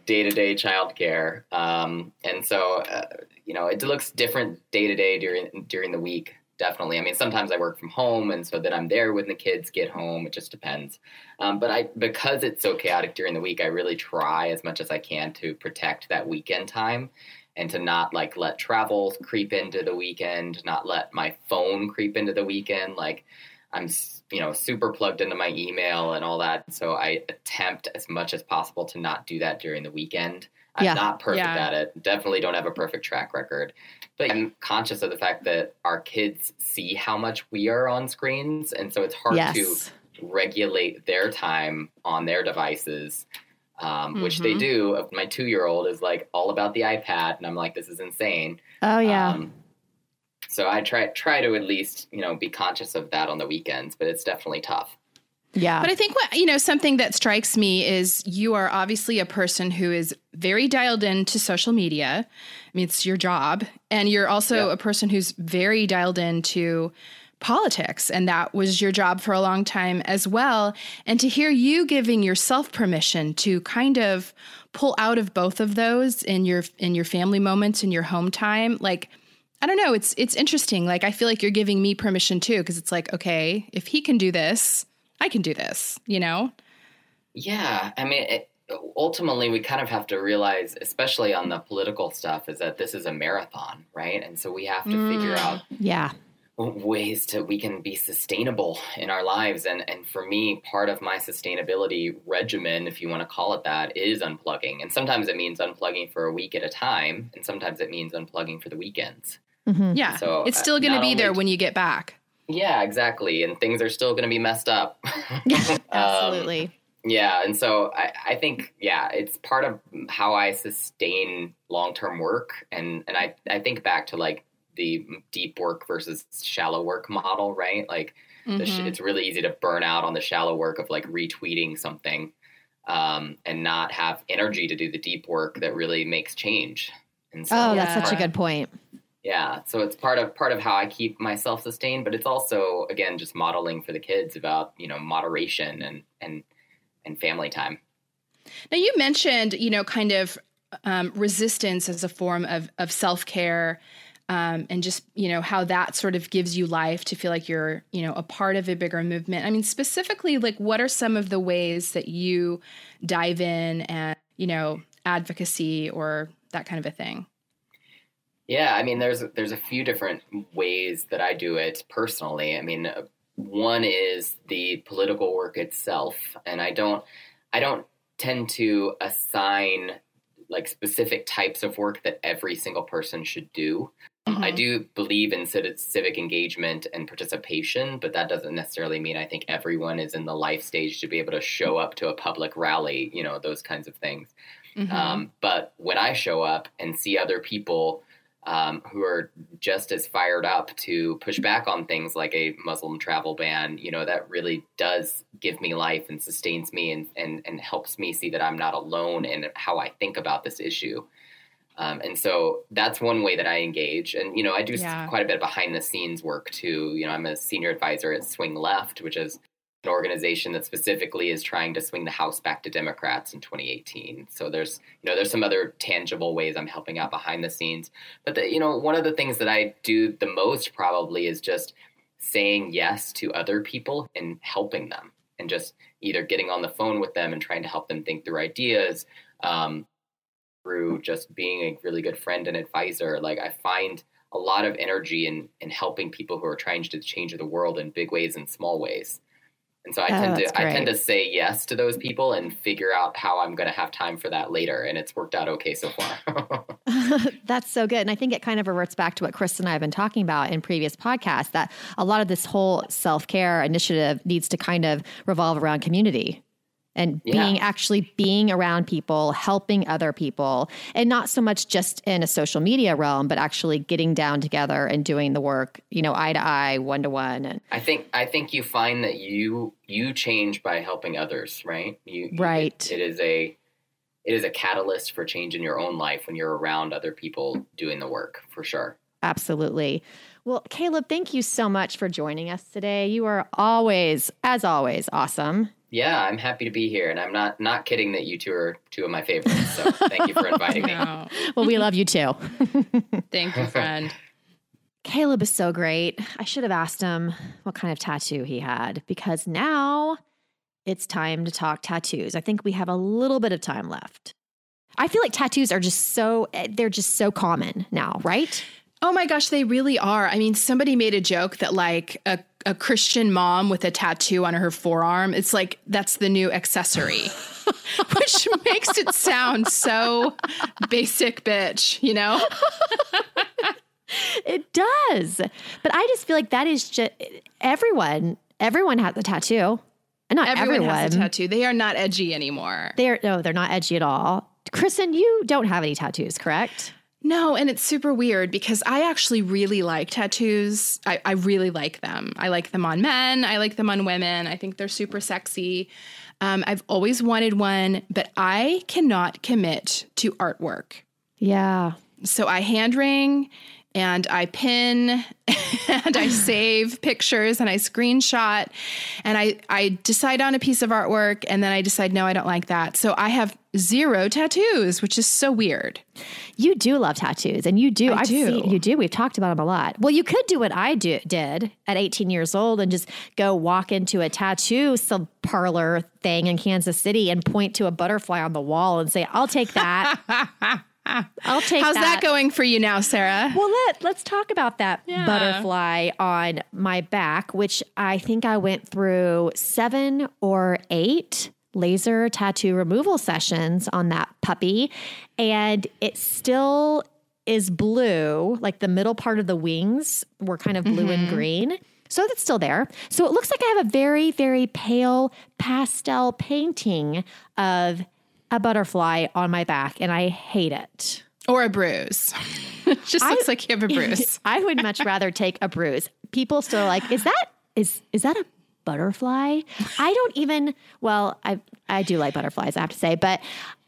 day to day childcare. Um, and so, uh, you know, it looks different day to day during during the week. Definitely. I mean, sometimes I work from home, and so then I'm there when the kids get home. It just depends. Um, but I, because it's so chaotic during the week, I really try as much as I can to protect that weekend time and to not like let travel creep into the weekend, not let my phone creep into the weekend. Like I'm, you know, super plugged into my email and all that. So I attempt as much as possible to not do that during the weekend. I'm yeah. not perfect yeah. at it. Definitely don't have a perfect track record. But I'm conscious of the fact that our kids see how much we are on screens. And so it's hard yes. to regulate their time on their devices um, mm-hmm. which they mm-hmm. do. My two year old is like all about the iPad, and I'm like, this is insane. Oh yeah. Um, so I try try to at least you know be conscious of that on the weekends, but it's definitely tough. Yeah. But I think what, you know, something that strikes me is you are obviously a person who is very dialed into social media. I mean, it's your job. And you're also yeah. a person who's very dialed into politics and that was your job for a long time as well. And to hear you giving yourself permission to kind of pull out of both of those in your in your family moments in your home time like I don't know it's it's interesting. Like I feel like you're giving me permission too because it's like okay if he can do this I can do this you know? Yeah I mean it, ultimately we kind of have to realize especially on the political stuff is that this is a marathon right? And so we have to mm, figure out yeah ways to we can be sustainable in our lives. And and for me part of my sustainability regimen if you want to call it that is unplugging. And sometimes it means unplugging for a week at a time and sometimes it means unplugging for the weekends. Mm-hmm. yeah. So it's still going to be there when you get back. Yeah exactly. And things are still going to be messed up. Absolutely. um, yeah and so I, I think yeah it's part of how i sustain long-term work. And and i i think back to like the deep work versus shallow work model, right? Like mm-hmm. sh- it's really easy to burn out on the shallow work of like retweeting something um, and not have energy to do the deep work that really makes change. And so oh, that's such a good point. Yeah, so it's part of part of how I keep myself sustained, but it's also again just modeling for the kids about you know moderation and and and family time. Now you mentioned you know kind of um, resistance as a form of of self care um, and just you know how that sort of gives you life to feel like you're you know a part of a bigger movement. I mean specifically like what are some of the ways that you dive in and you know advocacy or that kind of a thing? Yeah i mean there's there's a few different ways that i do it personally. I mean one is the political work itself and i don't i don't tend to assign like specific types of work that every single person should do Mm-hmm. I do believe in civic engagement and participation, but that doesn't necessarily mean I think everyone is in the life stage to be able to show up to a public rally, you know, those kinds of things. Mm-hmm. Um, but when I show up and see other people um, who are just as fired up to push back on things like a Muslim travel ban, you know, that really does give me life and sustains me and, and, and helps me see that I'm not alone in how I think about this issue. Um, and so that's one way that I engage. And, you know, I do yeah. quite a bit of behind the scenes work too. You know, I'm a senior advisor at Swing Left, which is an organization that specifically is trying to swing the House back to Democrats in 2018. So there's, you know, there's some other tangible ways I'm helping out behind the scenes. But, the, you know, one of the things that I do the most probably is just saying yes to other people and helping them and just either getting on the phone with them and trying to help them think through ideas. Um, through just being a really good friend and advisor. Like I find a lot of energy in in helping people who are trying to change the world in big ways and small ways. And so I oh, tend to I tend to say yes to those people and figure out how I'm going to have time for that later and it's worked out okay so far. that's so good. And I think it kind of reverts back to what Chris and I have been talking about in previous podcasts that a lot of this whole self-care initiative needs to kind of revolve around community and yeah. being actually being around people, helping other people, and not so much just in a social media realm, but actually getting down together and doing the work, you know, eye to eye, one to one. And I think I think you find that you you change by helping others, right? You right. it, it is a it is a catalyst for change in your own life when you're around other people doing the work, for sure. Absolutely. Well, Caleb, thank you so much for joining us today. You are always, as always, awesome yeah, I'm happy to be here, and I'm not not kidding that you two are two of my favorites. So thank you for inviting me. Well, we love you too. thank you, friend. Caleb is so great. I should have asked him what kind of tattoo he had because now it's time to talk tattoos. I think we have a little bit of time left. I feel like tattoos are just so eh, they're just so common now, right? Oh my gosh, they really are. I mean, somebody made a joke that like a, a Christian mom with a tattoo on her forearm, it's like that's the new accessory. Which makes it sound so basic bitch, you know? it does. But I just feel like that is just everyone, everyone has a tattoo. And not everyone, everyone has a tattoo. They are not edgy anymore. They're no, they're not edgy at all. Kristen, you don't have any tattoos, correct? No, and it's super weird because I actually really like tattoos. I, I, really like them. I like them on men, I like them on women. I think they're super sexy. Um, I've always wanted one, but I cannot commit to artwork. Yeah. So I hand ring and I pin and I save pictures and I screenshot and I, I decide on a piece of artwork and then I decide, no, I don't like that. So I have zero tattoos, which is so weird. You do love tattoos and you do. I I've do. Seen, you do. We've talked about them a lot. Well, you could do what I do, did at 18 years old and just go walk into a tattoo sub parlor thing in Kansas City and point to a butterfly on the wall and say, I'll take that. I'll take How's that. that. going for you now, Sarah? Well, let, let's talk about that yeah. butterfly on my back, which I think I went through seven or eight laser tattoo removal sessions on that puppy. And it still is blue, like the middle part of the wings were kind of blue mm-hmm. and green. So that's still there. So it looks like I have a very, very pale pastel painting of a butterfly on my back and I hate it. Or a bruise. it just looks I, like you have a bruise. I would much rather take a bruise. People still like, is that is is that a butterfly? I don't even well, I I do like butterflies, I have to say, but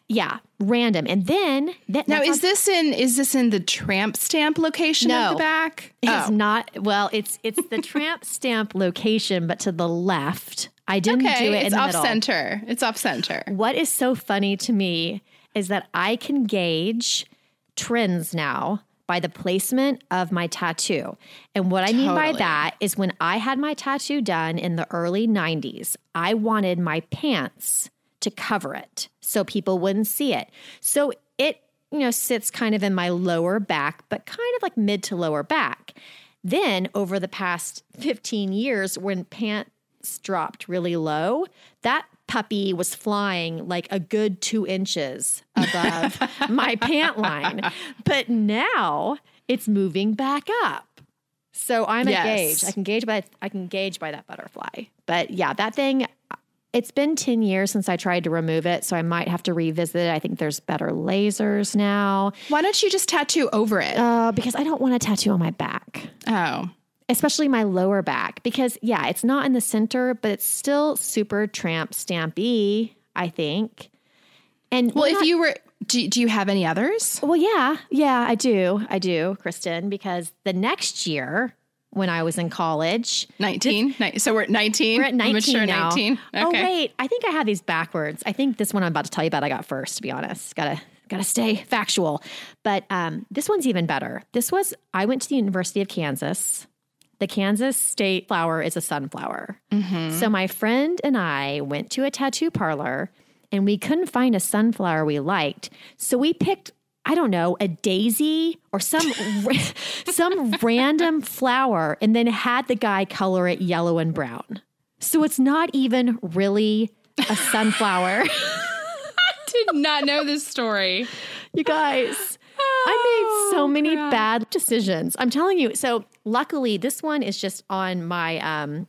yeah, random. And then th- now is this in is this in the tramp stamp location no, of the back? It's oh. not. Well, it's it's the tramp stamp location, but to the left. I didn't okay, do it. It's off middle. center. It's off center. What is so funny to me is that I can gauge trends now by the placement of my tattoo. And what I totally. mean by that is when I had my tattoo done in the early 90s, I wanted my pants to cover it so people wouldn't see it. So it, you know, sits kind of in my lower back, but kind of like mid to lower back. Then over the past 15 years, when pant dropped really low, that puppy was flying like a good two inches above my pant line. But now it's moving back up. So I'm Yes. a gauge. I can gauge by I can gauge by that butterfly. But yeah, that thing it's been 10 years since I tried to remove it, so I might have to revisit it. I think there's better lasers now. Why don't you just tattoo over it? Uh, because I don't want a tattoo on my back, oh. Especially my lower back. Because yeah, it's not in the center, but it's still super tramp stampy, I think. And Well, we're if not- you were, do, do you have any others? Well, yeah, yeah, I do. I do, Kristen, because the next year when I was in college, 19? Ni- so we're at 19? we're at 19 Mature now. 19. Oh, wait, I think I had these backwards. I think this one I'm about to tell you about I got first, to be honest. Gotta gotta stay factual. But um, this one's even better. This was I went to the University of Kansas. The Kansas state flower is a sunflower. Mm-hmm. So my friend and I went to a tattoo parlor and we couldn't find a sunflower we liked. So we picked I don't know, a daisy or some some random flower and then had the guy color it yellow and brown. So it's not even really a sunflower. I did not know this story. you guys, I made so many bad decisions. I'm telling you. So luckily this one is just on my um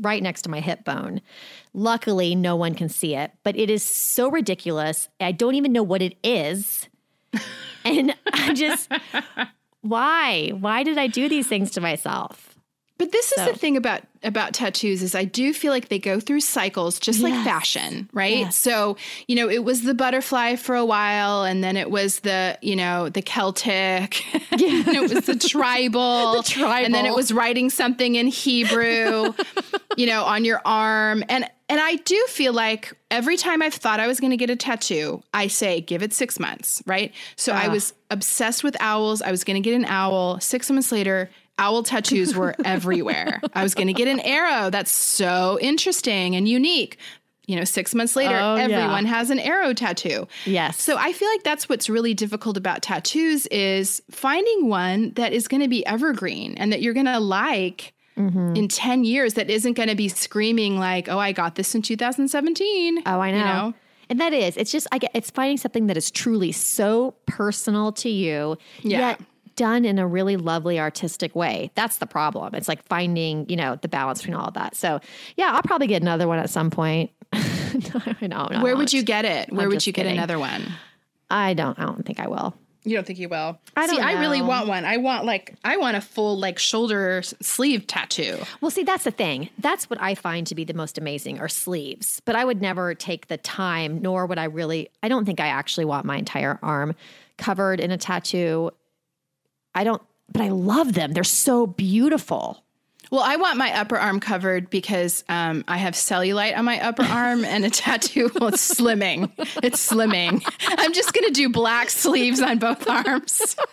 right next to my hip bone. Luckily no one can see it, but it is so ridiculous. I don't even know what it is. and I just why? Why did I do these things to myself? But this is So- the thing about about tattoos is I do feel like they go through cycles just like fashion, right? Yes. So, you know, it was the butterfly for a while and then it was the, you know, the Celtic. and it was the tribal. The tribal. And then it was writing something in Hebrew, you know, on your arm. And and I do feel like every time I've thought I was going to get a tattoo, I say give it 6 months, right? So I Ah. was obsessed with owls. I was going to get an owl. 6 months later, owl tattoos were everywhere. I was going to get an arrow. That's so interesting and unique. You know, six months later, Oh, yeah. everyone has an arrow tattoo. Yes. So I feel like that's what's really difficult about tattoos is finding one that is going to be evergreen and that you're going to like Mm-hmm. in 10 years that isn't going to be screaming like, "Oh, I got this in 2017." Oh, I know. You know? And that is, it's just, I get, it's finding something that is truly so personal to you, Yeah. yet done in a really lovely artistic way. That's the problem. It's like finding, you know, the balance between all of that. So, yeah, I'll probably get another one at some point. I know. Where would you get it? Where would just you get kidding. another one? I don't. I don't think I will. You don't think you will? I See, don't I really want one. I want like I want a full like shoulder sleeve tattoo. Well, see, that's the thing. That's what I find to be the most amazing are sleeves. But I would never take the time, nor would I really, I don't think I actually want my entire arm covered in a tattoo. I don't, but I love them. They're so beautiful. Well, I want my upper arm covered because um, I have cellulite on my upper arm and a tattoo. Well, it's slimming. It's slimming. I'm just gonna do black sleeves on both arms.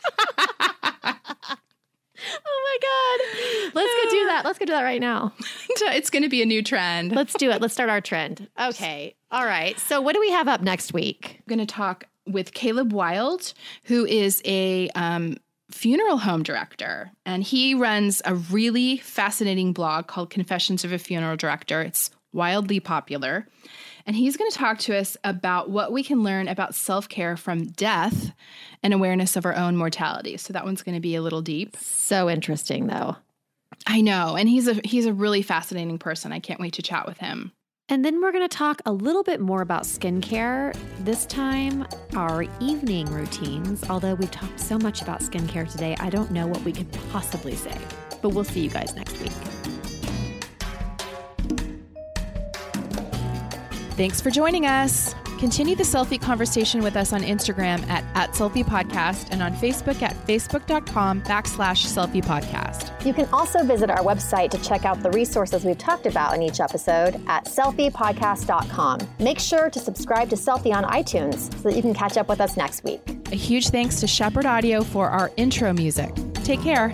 Oh my God. Let's go do that. Let's go do that right now. it's gonna be a new trend. Let's do it. Let's start our trend. Okay. All right. So, what do we have up next week? I'm gonna talk with Caleb Wild, who is a um, funeral home director, and he runs a really fascinating blog called Confessions of a Funeral Director. It's wildly popular. And he's going to talk to us about what we can learn about self care from death and awareness of our own mortality. So that one's going to be a little deep. So interesting, though. I know, and he's a he's a really fascinating person. I can't wait to chat with him. And then we're going to talk a little bit more about skincare. This time, our evening routines. Although we've talked so much about skincare today, I don't know what we could possibly say. But we'll see you guys next week. Thanks for joining us. Continue the selfie conversation with us on Instagram at, at selfie podcast and on Facebook at facebook.com backslash selfie podcast. You can also visit our website to check out the resources we've talked about in each episode at selfiepodcast.com. Make sure to subscribe to Selfie on iTunes so that you can catch up with us next week. A huge thanks to Shepherd Audio for our intro music. Take care.